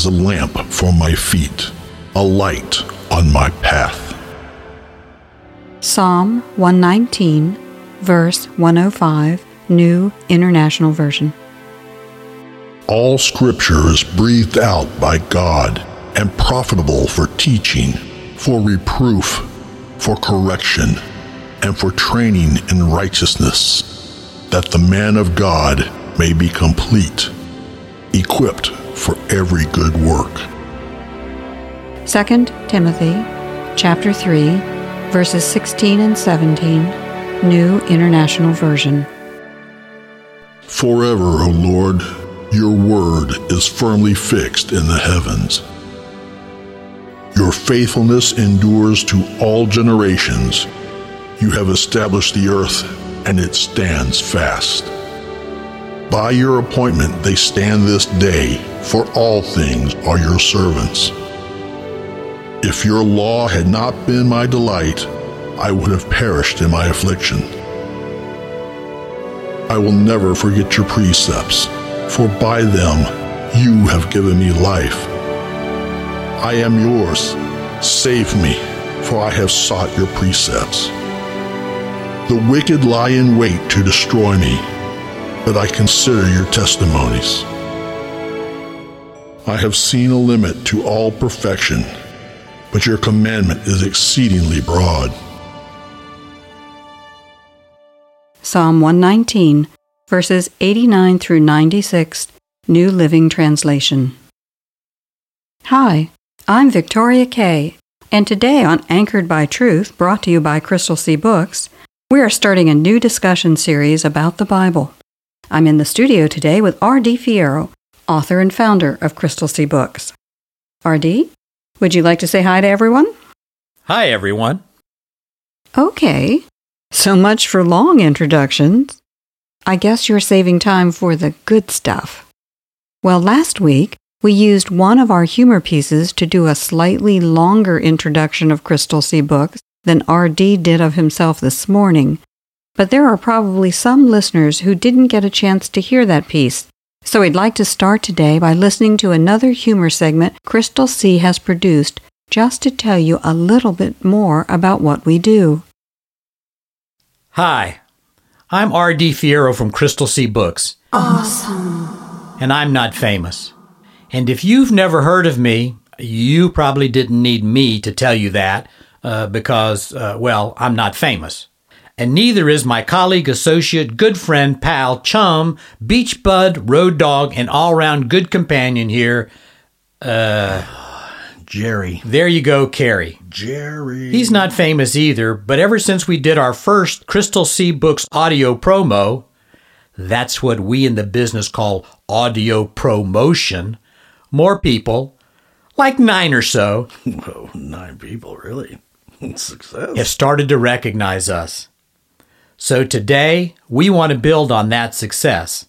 Is a lamp for my feet, a light on my path. Psalm 119, verse 105, New International Version. All scripture is breathed out by God and profitable for teaching, for reproof, for correction, and for training in righteousness, that the man of God may be complete, equipped for every good work. 2 Timothy chapter 3 verses 16 and 17 New International Version Forever, O Lord, your word is firmly fixed in the heavens. Your faithfulness endures to all generations. You have established the earth, and it stands fast. By your appointment they stand this day, for all things are your servants. If your law had not been my delight, I would have perished in my affliction. I will never forget your precepts, for by them you have given me life. I am yours. Save me, for I have sought your precepts. The wicked lie in wait to destroy me, but I consider your testimonies. I have seen a limit to all perfection, but your commandment is exceedingly broad. Psalm 119, verses 89 through 96, New Living Translation. Hi, I'm Victoria Kay, and today on Anchored by Truth, brought to you by Crystal Sea Books, we are starting a new discussion series about the Bible. I'm in the studio today with R.D. Fierro, author and founder of Crystal Sea Books. R.D., would you like to say hi to everyone? Hi, everyone. Okay, so much for long introductions. I guess you're saving time for the good stuff. Well, last week, we used one of our humor pieces to do a slightly longer introduction of Crystal Sea Books than R.D. did of himself this morning. But there are probably some listeners who didn't get a chance to hear that piece, so we'd like to start today by listening to another humor segment Crystal Sea has produced just to tell you a little bit more about what we do. Hi, I'm R.D. Fierro from Crystal Sea Books. Awesome. And I'm not famous. And if you've never heard of me, you probably didn't need me to tell you that uh, because, uh, well, I'm not famous. And neither is my colleague, associate, good friend, pal, chum, beach bud, road dog, and all round good companion here, Uh, Jerry. There you go, Carrie. Jerry. He's not famous either, but ever since we did our first Crystal Sea Books audio promo, that's what we in the business call audio promotion, more people, like nine or so, Whoa, nine people, really? Success. have started to recognize us. So today, we want to build on that success.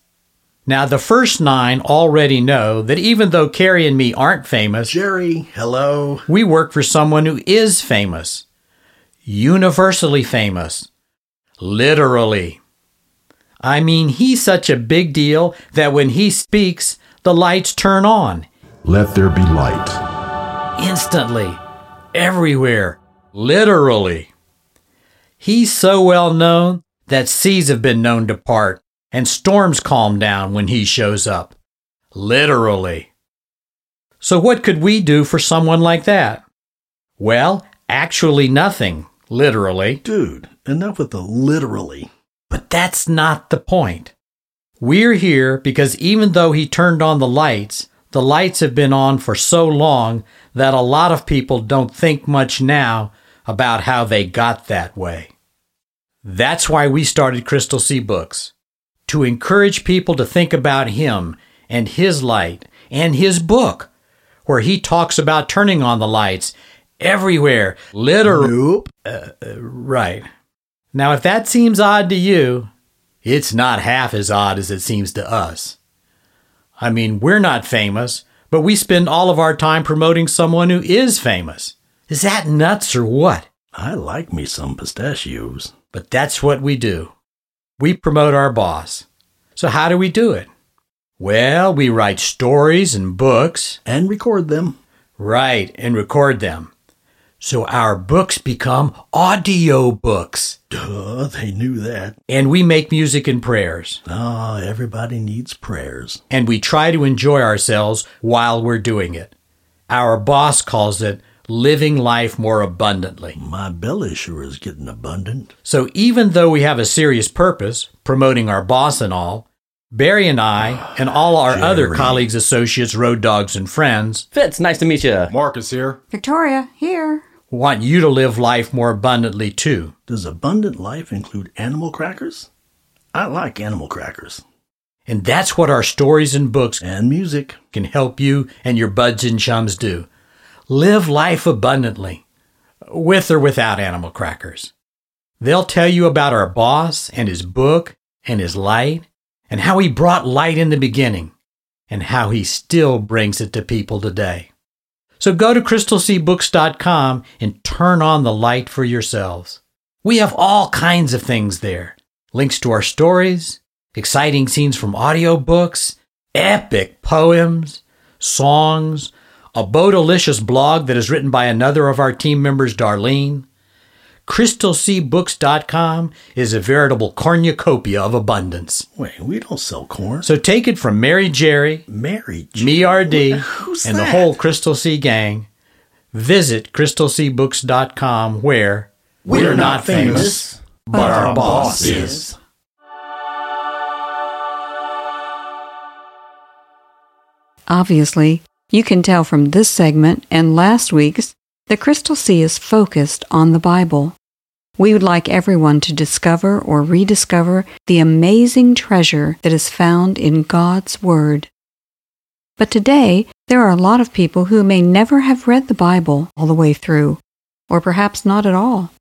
Now, the first nine already know that even though Carrie and me aren't famous, Jerry, hello. we work for someone who is famous, universally famous, literally. I mean, he's such a big deal that when he speaks, the lights turn on Let there be light. instantly, everywhere, literally. He's so well known that seas have been known to part and storms calm down when he shows up. Literally. So, what could we do for someone like that? Well, actually, nothing, literally. Dude, enough with the literally. But that's not the point. We're here because even though he turned on the lights, the lights have been on for so long that a lot of people don't think much now about how they got that way. That's why we started Crystal Sea Books to encourage people to think about him and His light and His book, where He talks about turning on the lights everywhere, literally. Nope. Uh, right. Now, if that seems odd to you, it's not half as odd as it seems to us. I mean, we're not famous, but we spend all of our time promoting someone who is famous. Is that nuts or what? I like me some pistachios. But that's what we do. We promote our boss. So, how do we do it? Well, we write stories and books. And record them. Right, and record them. So, our books become audio books. Duh, they knew that. And we make music and prayers. Ah, everybody needs prayers. And we try to enjoy ourselves while we're doing it. Our boss calls it living life more abundantly. My belly sure is getting abundant. So even though we have a serious purpose, promoting our boss and all, Barry and I, and all our other colleagues, associates, road dogs, and friends, Fitz, nice to meet you. Marcus here. Victoria, here. want you to live life more abundantly too. Does abundant life include animal crackers? I like animal crackers. And that's what our stories and books And music. can help you and your buds and chums do. Live life abundantly, with or without animal crackers. They'll tell you about our boss and his book and his light and how he brought light in the beginning and how he still brings it to people today. So go to crystalseabooks.com and turn on the light for yourselves. We have all kinds of things there. Links to our stories, exciting scenes from audiobooks, epic poems, songs, a Bodalicious blog that is written by another of our team members, Darlene. CrystalSeaBooks.com is a veritable cornucopia of abundance. Wait, we don't sell corn. So take it from Mary Jerry, Mary. me RD, Who's and the whole Crystal Sea gang. Visit CrystalSeaBooks.com where We're not famous, but our boss is. is. Obviously, you can tell from this segment and last week's that Crystal Sea is focused on the Bible. We would like everyone to discover or rediscover the amazing treasure that is found in God's Word. But today, there are a lot of people who may never have read the Bible all the way through, or perhaps not at all.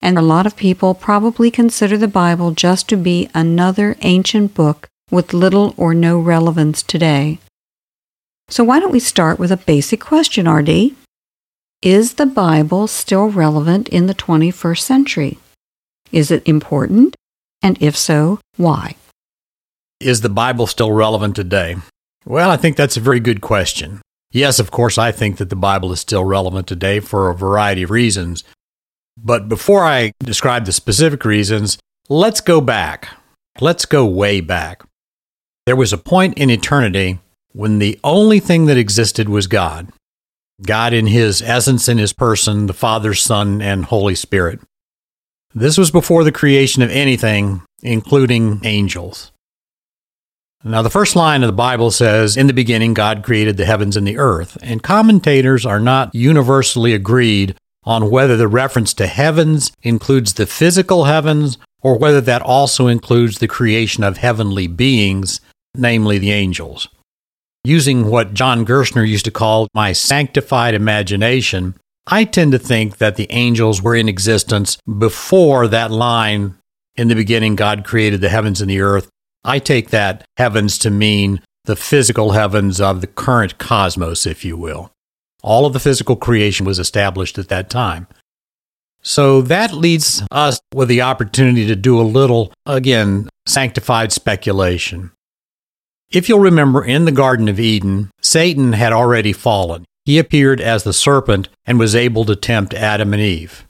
And a lot of people probably consider the Bible just to be another ancient book with little or no relevance today. So why don't we start with a basic question, RD? Is the Bible still relevant in the 21st century? Is it important? And if so, why? Is the Bible still relevant today? Well, I think that's a very good question. Yes, of course, I think that the Bible is still relevant today for a variety of reasons. But before I describe the specific reasons, let's go back. Let's go way back. There was a point in eternity when the only thing that existed was God. God in his essence and his person, the Father, Son, and Holy Spirit. This was before the creation of anything, including angels. Now, the first line of the Bible says, In the beginning, God created the heavens and the earth. And commentators are not universally agreed on whether the reference to heavens includes the physical heavens or whether that also includes the creation of heavenly beings, namely the angels. Using what John Gerstner used to call my sanctified imagination, I tend to think that the angels were in existence before that line, In the beginning, God created the heavens and the earth. I take that heavens to mean the physical heavens of the current cosmos, if you will. All of the physical creation was established at that time. So that leads us with the opportunity to do a little, again, sanctified speculation. If you'll remember, in the Garden of Eden, Satan had already fallen. He appeared as the serpent and was able to tempt Adam and Eve.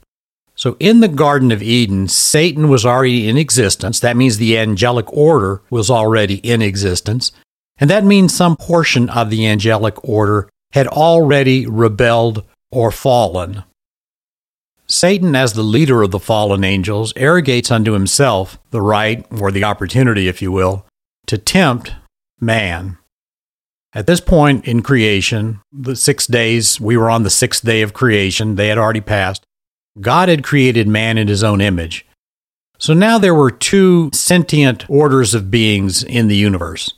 So in the Garden of Eden, Satan was already in existence. That means the angelic order was already in existence. And that means some portion of the angelic order had already rebelled or fallen. Satan, as the leader of the fallen angels, arrogates unto himself the right, or the opportunity, if you will, to tempt man. At this point in creation, the six days, we were on the sixth day of creation, they had already passed. God had created man in his own image. So now there were two sentient orders of beings in the universe.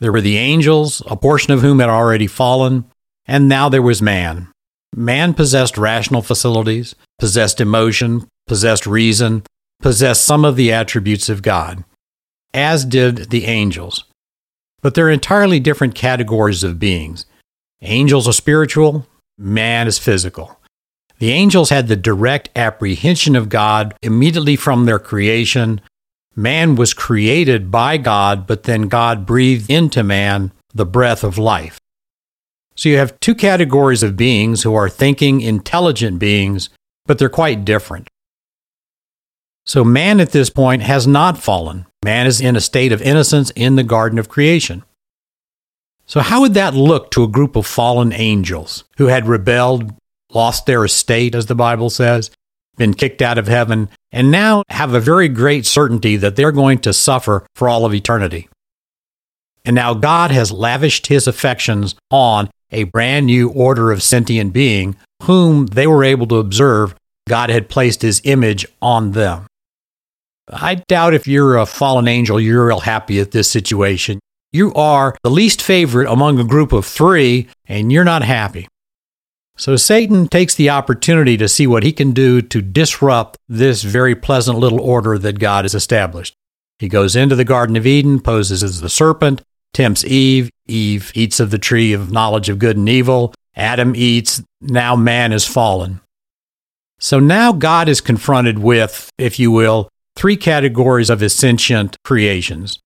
There were the angels, a portion of whom had already fallen, and now there was man. Man possessed rational facilities, possessed emotion, possessed reason, possessed some of the attributes of God, as did the angels. But they're entirely different categories of beings. Angels are spiritual, man is physical. The angels had the direct apprehension of God immediately from their creation. Man was created by God, but then God breathed into man the breath of life. So you have two categories of beings who are thinking, intelligent beings, but they're quite different. So man at this point has not fallen. Man is in a state of innocence in the garden of creation. So, how would that look to a group of fallen angels who had rebelled, lost their estate, as the Bible says, been kicked out of heaven, and now have a very great certainty that they're going to suffer for all of eternity. And now God has lavished his affections on a brand new order of sentient being whom they were able to observe God had placed his image on them. I doubt if you're a fallen angel, you're real happy at this situation. You are the least favorite among a group of three, and you're not happy. So Satan takes the opportunity to see what he can do to disrupt this very pleasant little order that God has established. He goes into the Garden of Eden, poses as the serpent, tempts Eve. Eve eats of the tree of knowledge of good and evil. Adam eats. Now man is fallen. So now God is confronted with, if you will, three categories of his sentient creations.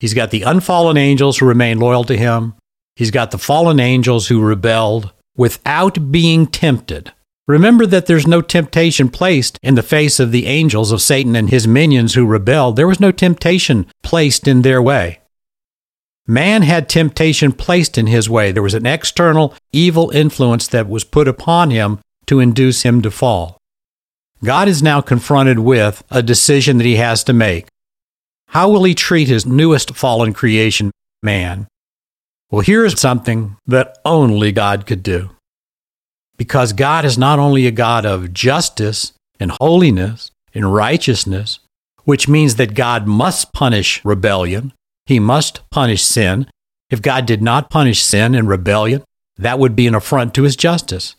He's got the unfallen angels who remain loyal to him. He's got the fallen angels who rebelled without being tempted. Remember that there's no temptation placed in the face of the angels of Satan and his minions who rebelled. There was no temptation placed in their way. Man had temptation placed in his way. There was an external evil influence that was put upon him to induce him to fall. God is now confronted with a decision that he has to make. How will he treat his newest fallen creation, man? Well, here's something that only God could do. Because God is not only a God of justice and holiness and righteousness, which means that God must punish rebellion, he must punish sin. If God did not punish sin and rebellion, that would be an affront to his justice.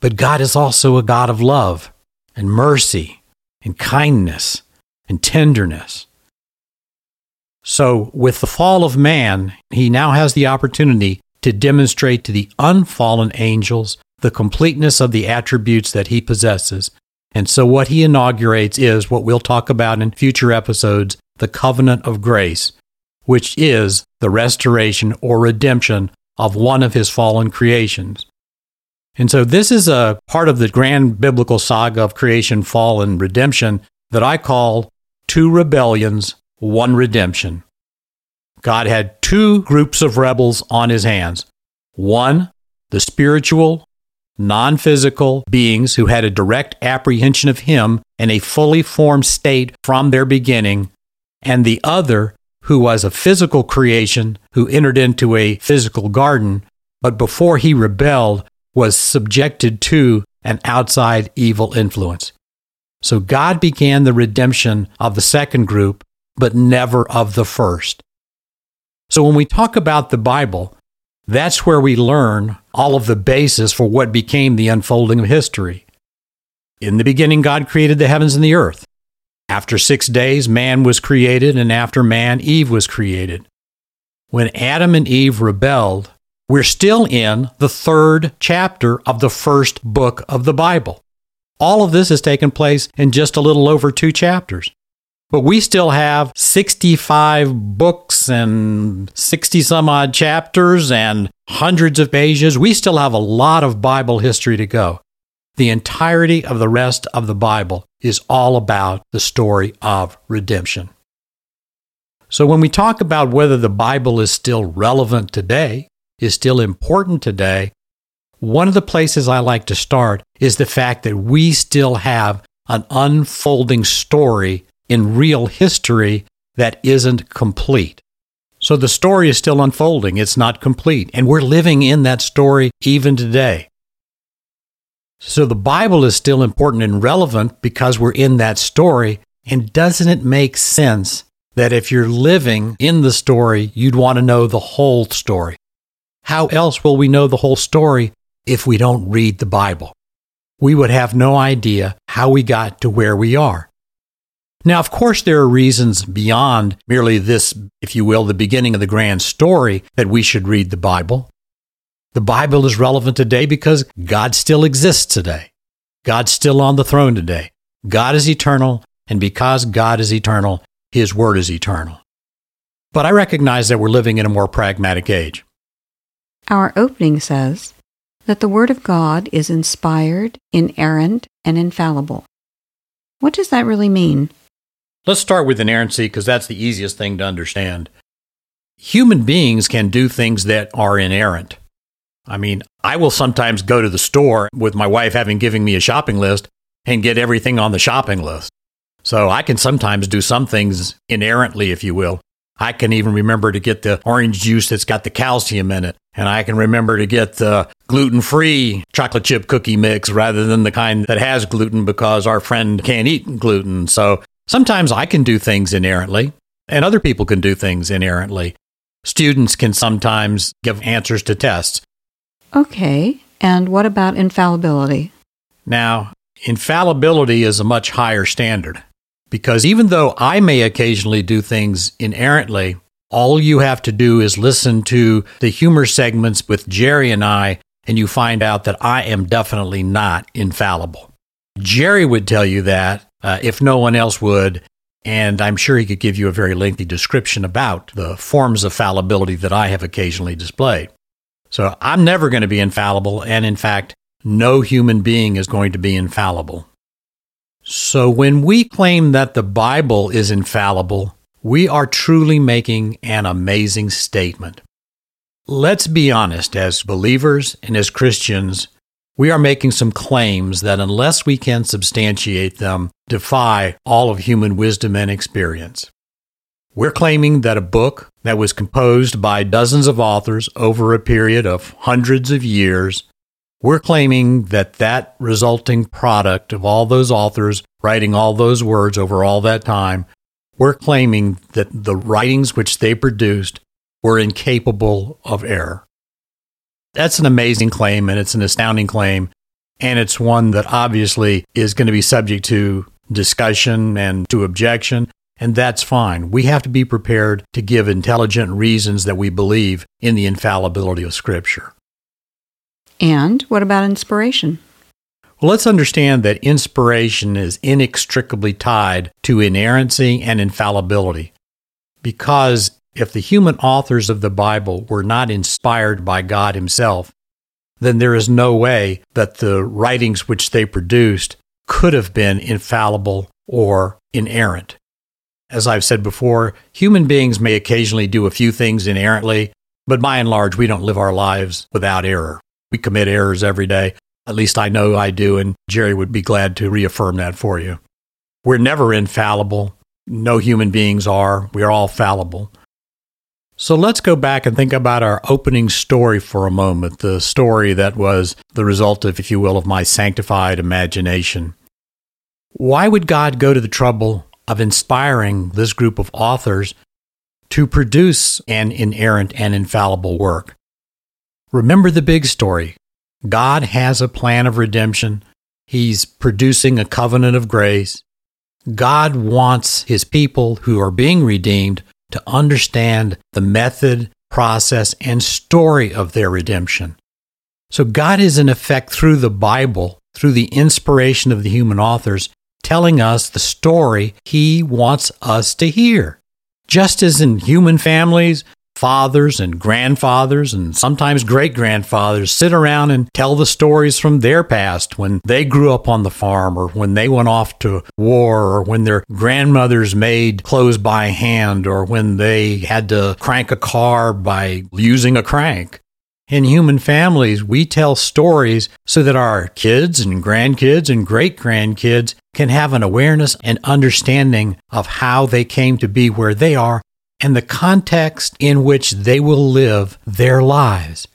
But God is also a God of love and mercy and kindness and tenderness. So, with the fall of man, he now has the opportunity to demonstrate to the unfallen angels the completeness of the attributes that he possesses. And so, what he inaugurates is what we'll talk about in future episodes the covenant of grace, which is the restoration or redemption of one of his fallen creations. And so, this is a part of the grand biblical saga of creation, fall, and redemption that I call two rebellions, one redemption. God had two groups of rebels on his hands. One, the spiritual, non physical beings who had a direct apprehension of him in a fully formed state from their beginning, and the other, who was a physical creation who entered into a physical garden, but before he rebelled, was subjected to an outside evil influence. So God began the redemption of the second group but never of the first. So when we talk about the Bible, that's where we learn all of the basis for what became the unfolding of history. In the beginning, God created the heavens and the earth. After six days, man was created, and after man, Eve was created. When Adam and Eve rebelled, we're still in the third chapter of the first book of the Bible. All of this has taken place in just a little over two chapters. But we still have 65 books and 60 some odd chapters and hundreds of pages. We still have a lot of Bible history to go. The entirety of the rest of the Bible is all about the story of redemption. So when we talk about whether the Bible is still relevant today, is still important today, one of the places I like to start is the fact that we still have an unfolding story in real history that isn't complete. So the story is still unfolding, it's not complete, and we're living in that story even today. So the Bible is still important and relevant because we're in that story, and doesn't it make sense that if you're living in the story, you'd want to know the whole story. How else will we know the whole story if we don't read the Bible? We would have no idea how we got to where we are. Now, of course, there are reasons beyond merely this, if you will, the beginning of the grand story that we should read the Bible. The Bible is relevant today because God still exists today. God's still on the throne today. God is eternal, and because God is eternal, His Word is eternal. But I recognize that we're living in a more pragmatic age. Our opening says that the Word of God is inspired, inerrant, and infallible. What does that really mean? Let's start with inerrancy because that's the easiest thing to understand. Human beings can do things that are inerrant. I mean, I will sometimes go to the store with my wife having given me a shopping list and get everything on the shopping list. So I can sometimes do some things inerrantly, if you will. I can even remember to get the orange juice that's got the calcium in it. And I can remember to get the gluten free chocolate chip cookie mix rather than the kind that has gluten because our friend can't eat gluten. So sometimes I can do things inerrantly, and other people can do things inerrantly. Students can sometimes give answers to tests. Okay, and what about infallibility? Now, infallibility is a much higher standard because even though I may occasionally do things inerrantly, all you have to do is listen to the humor segments with Jerry and I, and you find out that I am definitely not infallible. Jerry would tell you that uh, if no one else would, and I'm sure he could give you a very lengthy description about the forms of fallibility that I have occasionally displayed. So I'm never going to be infallible. And in fact, no human being is going to be infallible. So when we claim that the Bible is infallible, we are truly making an amazing statement. Let's be honest, as believers and as Christians, we are making some claims that, unless we can substantiate them, defy all of human wisdom and experience. We're claiming that a book that was composed by dozens of authors over a period of hundreds of years, we're claiming that that resulting product of all those authors writing all those words over all that time, we're claiming that the writings which they produced were incapable of error. That's an amazing claim and it's an astounding claim. And it's one that obviously is going to be subject to discussion and to objection. And that's fine. We have to be prepared to give intelligent reasons that we believe in the infallibility of Scripture. And what about inspiration? Well, let's understand that inspiration is inextricably tied to inerrancy and infallibility. Because if the human authors of the Bible were not inspired by God Himself, then there is no way that the writings which they produced could have been infallible or inerrant. As I've said before, human beings may occasionally do a few things inerrantly, but by and large, we don't live our lives without error. We commit errors every day. At least I know I do, and Jerry would be glad to reaffirm that for you. We're never infallible. No human beings are. We are all fallible. So let's go back and think about our opening story for a moment, the story that was the result of, if you will, of my sanctified imagination. Why would God go to the trouble of inspiring this group of authors to produce an inerrant and infallible work. Remember the big story. God has a plan of redemption. He's producing a covenant of grace. God wants his people who are being redeemed to understand the method, process, and story of their redemption. So God is in effect through the Bible, through the inspiration of the human authors, telling us the story he wants us to hear. Just as in human families, fathers and grandfathers and sometimes great grandfathers sit around and tell the stories from their past when they grew up on the farm or when they went off to war or when their grandmothers made clothes by hand or when they had to crank a car by using a crank. In human families, we tell stories so that our kids and grandkids and great grandkids can have an awareness and understanding of how they came to be where they are and the context in which they will live their lives.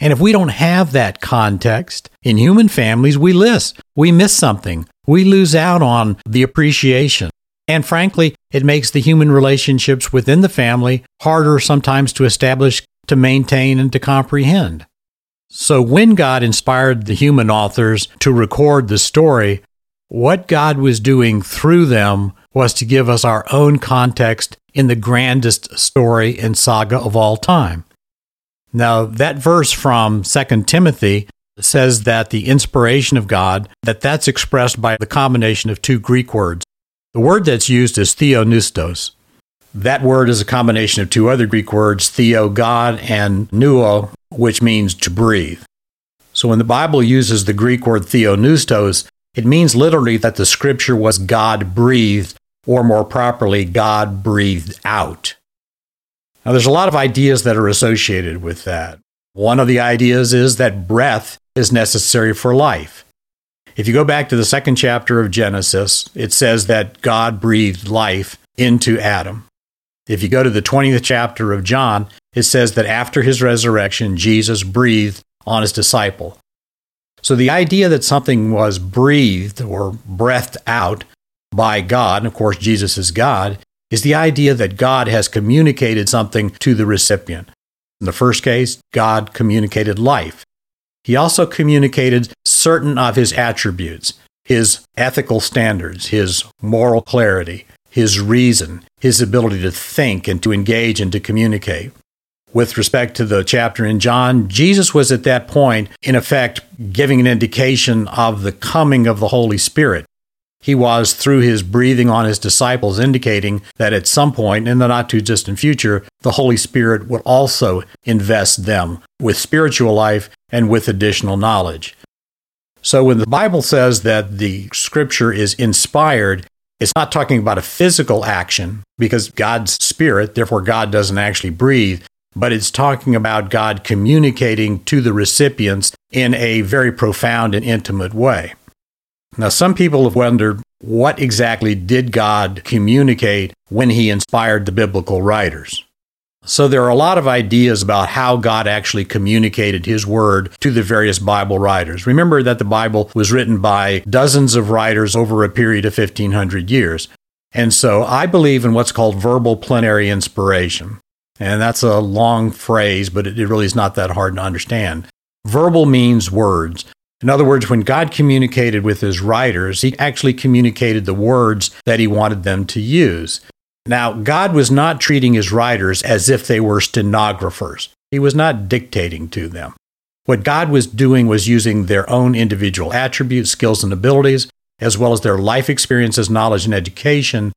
And if we don't have that context, in human families, we miss. We miss something. We lose out on the appreciation. And frankly, it makes the human relationships within the family harder sometimes to establish, to maintain, and to comprehend. So when God inspired the human authors to record the story, what God was doing through them was to give us our own context in the grandest story and saga of all time. Now, that verse from 2 Timothy says that the inspiration of God, that that's expressed by the combination of two Greek words. The word that's used is theopneustos. That word is a combination of two other Greek words, theo, God, and pneuo, which means to breathe. So when the Bible uses the Greek word theopneustos, it means literally that the scripture was God breathed, or more properly, God breathed out. Now, there's a lot of ideas that are associated with that. One of the ideas is that breath is necessary for life. If you go back to the second chapter of Genesis, it says that God breathed life into Adam. If you go to the 20th chapter of John, it says that after his resurrection, Jesus breathed on his disciple. So the idea that something was breathed or breathed out by God, and of course Jesus is God, is the idea that God has communicated something to the recipient. In the first case, God communicated life. He also communicated certain of his attributes, his ethical standards, his moral clarity, his reason, his ability to think and to engage and to communicate. With respect to the chapter in John, Jesus was at that point, in effect, giving an indication of the coming of the Holy Spirit. He was, through his breathing on his disciples, indicating that at some point in the not too distant future, the Holy Spirit would also invest them with spiritual life and with additional knowledge. So when the Bible says that the scripture is inspired, it's not talking about a physical action because God's spirit, therefore God doesn't actually breathe, but it's talking about God communicating to the recipients in a very profound and intimate way. Now, some people have wondered what exactly did God communicate when he inspired the biblical writers? So, there are a lot of ideas about how God actually communicated his word to the various Bible writers. Remember that the Bible was written by dozens of writers over a period of 1500 years. And so, I believe in what's called verbal plenary inspiration. And that's a long phrase, but it really is not that hard to understand. Verbal means words. In other words, when God communicated with his writers, he actually communicated the words that he wanted them to use. Now, God was not treating his writers as if they were stenographers. He was not dictating to them. What God was doing was using their own individual attributes, skills, and abilities, as well as their life experiences, knowledge, and education.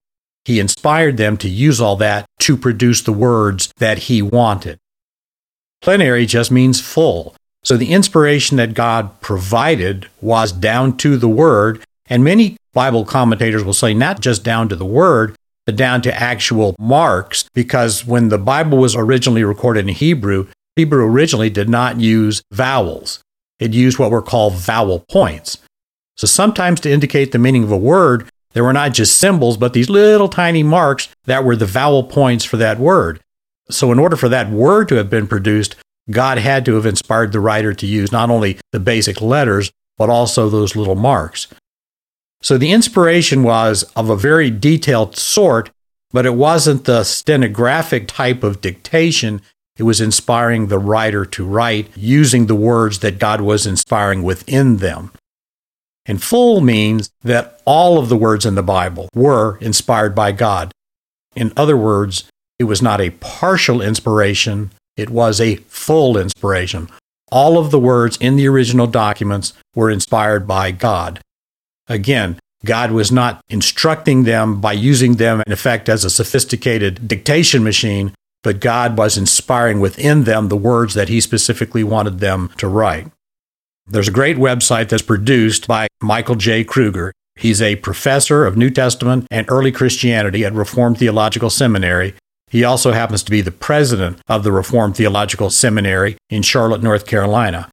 He inspired them to use all that to produce the words that he wanted. Plenary just means full. So the inspiration that God provided was down to the word. And many Bible commentators will say not just down to the word, but down to actual marks, because when the Bible was originally recorded in Hebrew, Hebrew originally did not use vowels. It used what were called vowel points. So sometimes to indicate the meaning of a word, there were not just symbols, but these little tiny marks that were the vowel points for that word. So in order for that word to have been produced, God had to have inspired the writer to use not only the basic letters, but also those little marks. So the inspiration was of a very detailed sort, but it wasn't the stenographic type of dictation. It was inspiring the writer to write using the words that God was inspiring within them. And full means that all of the words in the Bible were inspired by God. In other words, it was not a partial inspiration, it was a full inspiration. All of the words in the original documents were inspired by God. Again, God was not instructing them by using them, in effect, as a sophisticated dictation machine, but God was inspiring within them the words that He specifically wanted them to write. There's a great website that's produced by Michael J. Kruger. He's a professor of New Testament and early Christianity at Reformed Theological Seminary. He also happens to be the president of the Reformed Theological Seminary in Charlotte, North Carolina.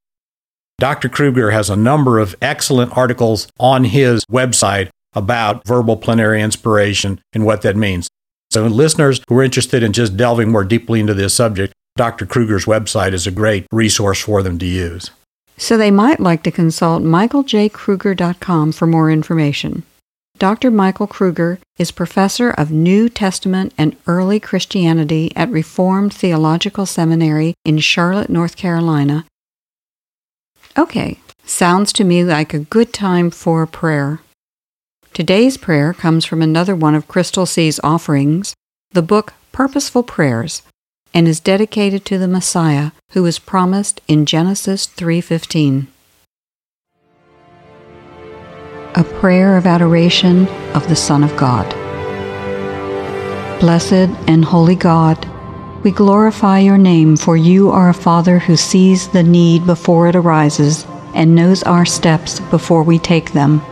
Dr. Kruger has a number of excellent articles on his website about verbal plenary inspiration and what that means. So, listeners who are interested in just delving more deeply into this subject, Dr. Kruger's website is a great resource for them to use. So, they might like to consult michaeljkruger.com for more information. Dr. Michael Kruger is professor of New Testament and Early Christianity at Reformed Theological Seminary in Charlotte, North Carolina. Okay, sounds to me like a good time for prayer. Today's prayer comes from another one of Crystal Sea's offerings, the book Purposeful Prayers, and is dedicated to the Messiah who is promised in Genesis 3:15. A prayer of adoration of the Son of God. Blessed and holy God, we glorify your name for you are a Father who sees the need before it arises and knows our steps before we take them.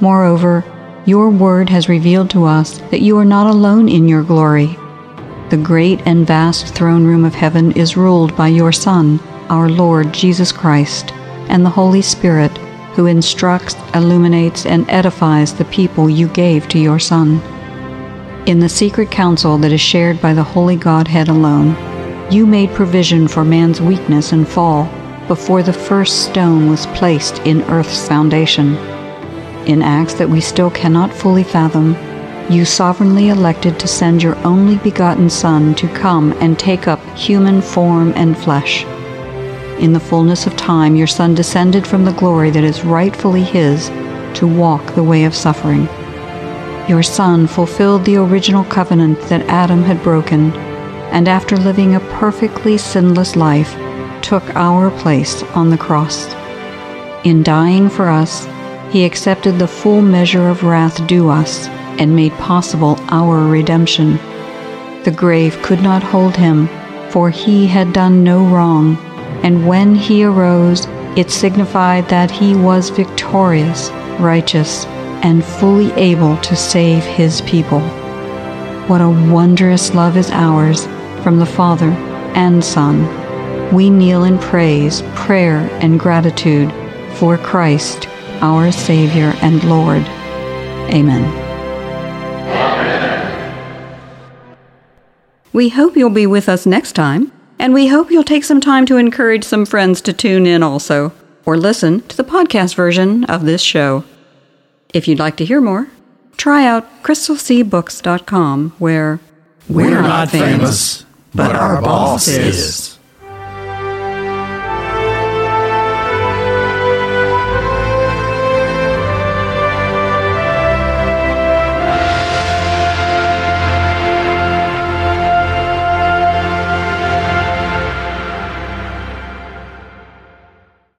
Moreover, your word has revealed to us that you are not alone in your glory. The great and vast throne room of heaven is ruled by your Son, our Lord Jesus Christ, and the Holy Spirit, who instructs, illuminates, and edifies the people you gave to your Son. In the secret counsel that is shared by the Holy Godhead alone, you made provision for man's weakness and fall before the first stone was placed in earth's foundation in acts that we still cannot fully fathom, you sovereignly elected to send your only begotten Son to come and take up human form and flesh. In the fullness of time, your Son descended from the glory that is rightfully His to walk the way of suffering. Your Son fulfilled the original covenant that Adam had broken, and after living a perfectly sinless life, took our place on the cross. In dying for us, he accepted the full measure of wrath due us and made possible our redemption. The grave could not hold him, for he had done no wrong, and when he arose, it signified that he was victorious, righteous, and fully able to save his people. What a wondrous love is ours from the Father and Son. We kneel in praise, prayer, and gratitude for Christ our Savior and Lord. Amen. We hope you'll be with us next time, and we hope you'll take some time to encourage some friends to tune in also, or listen to the podcast version of this show. If you'd like to hear more, try out crystalseabooks.com, where we're, we're not famous, but our boss is.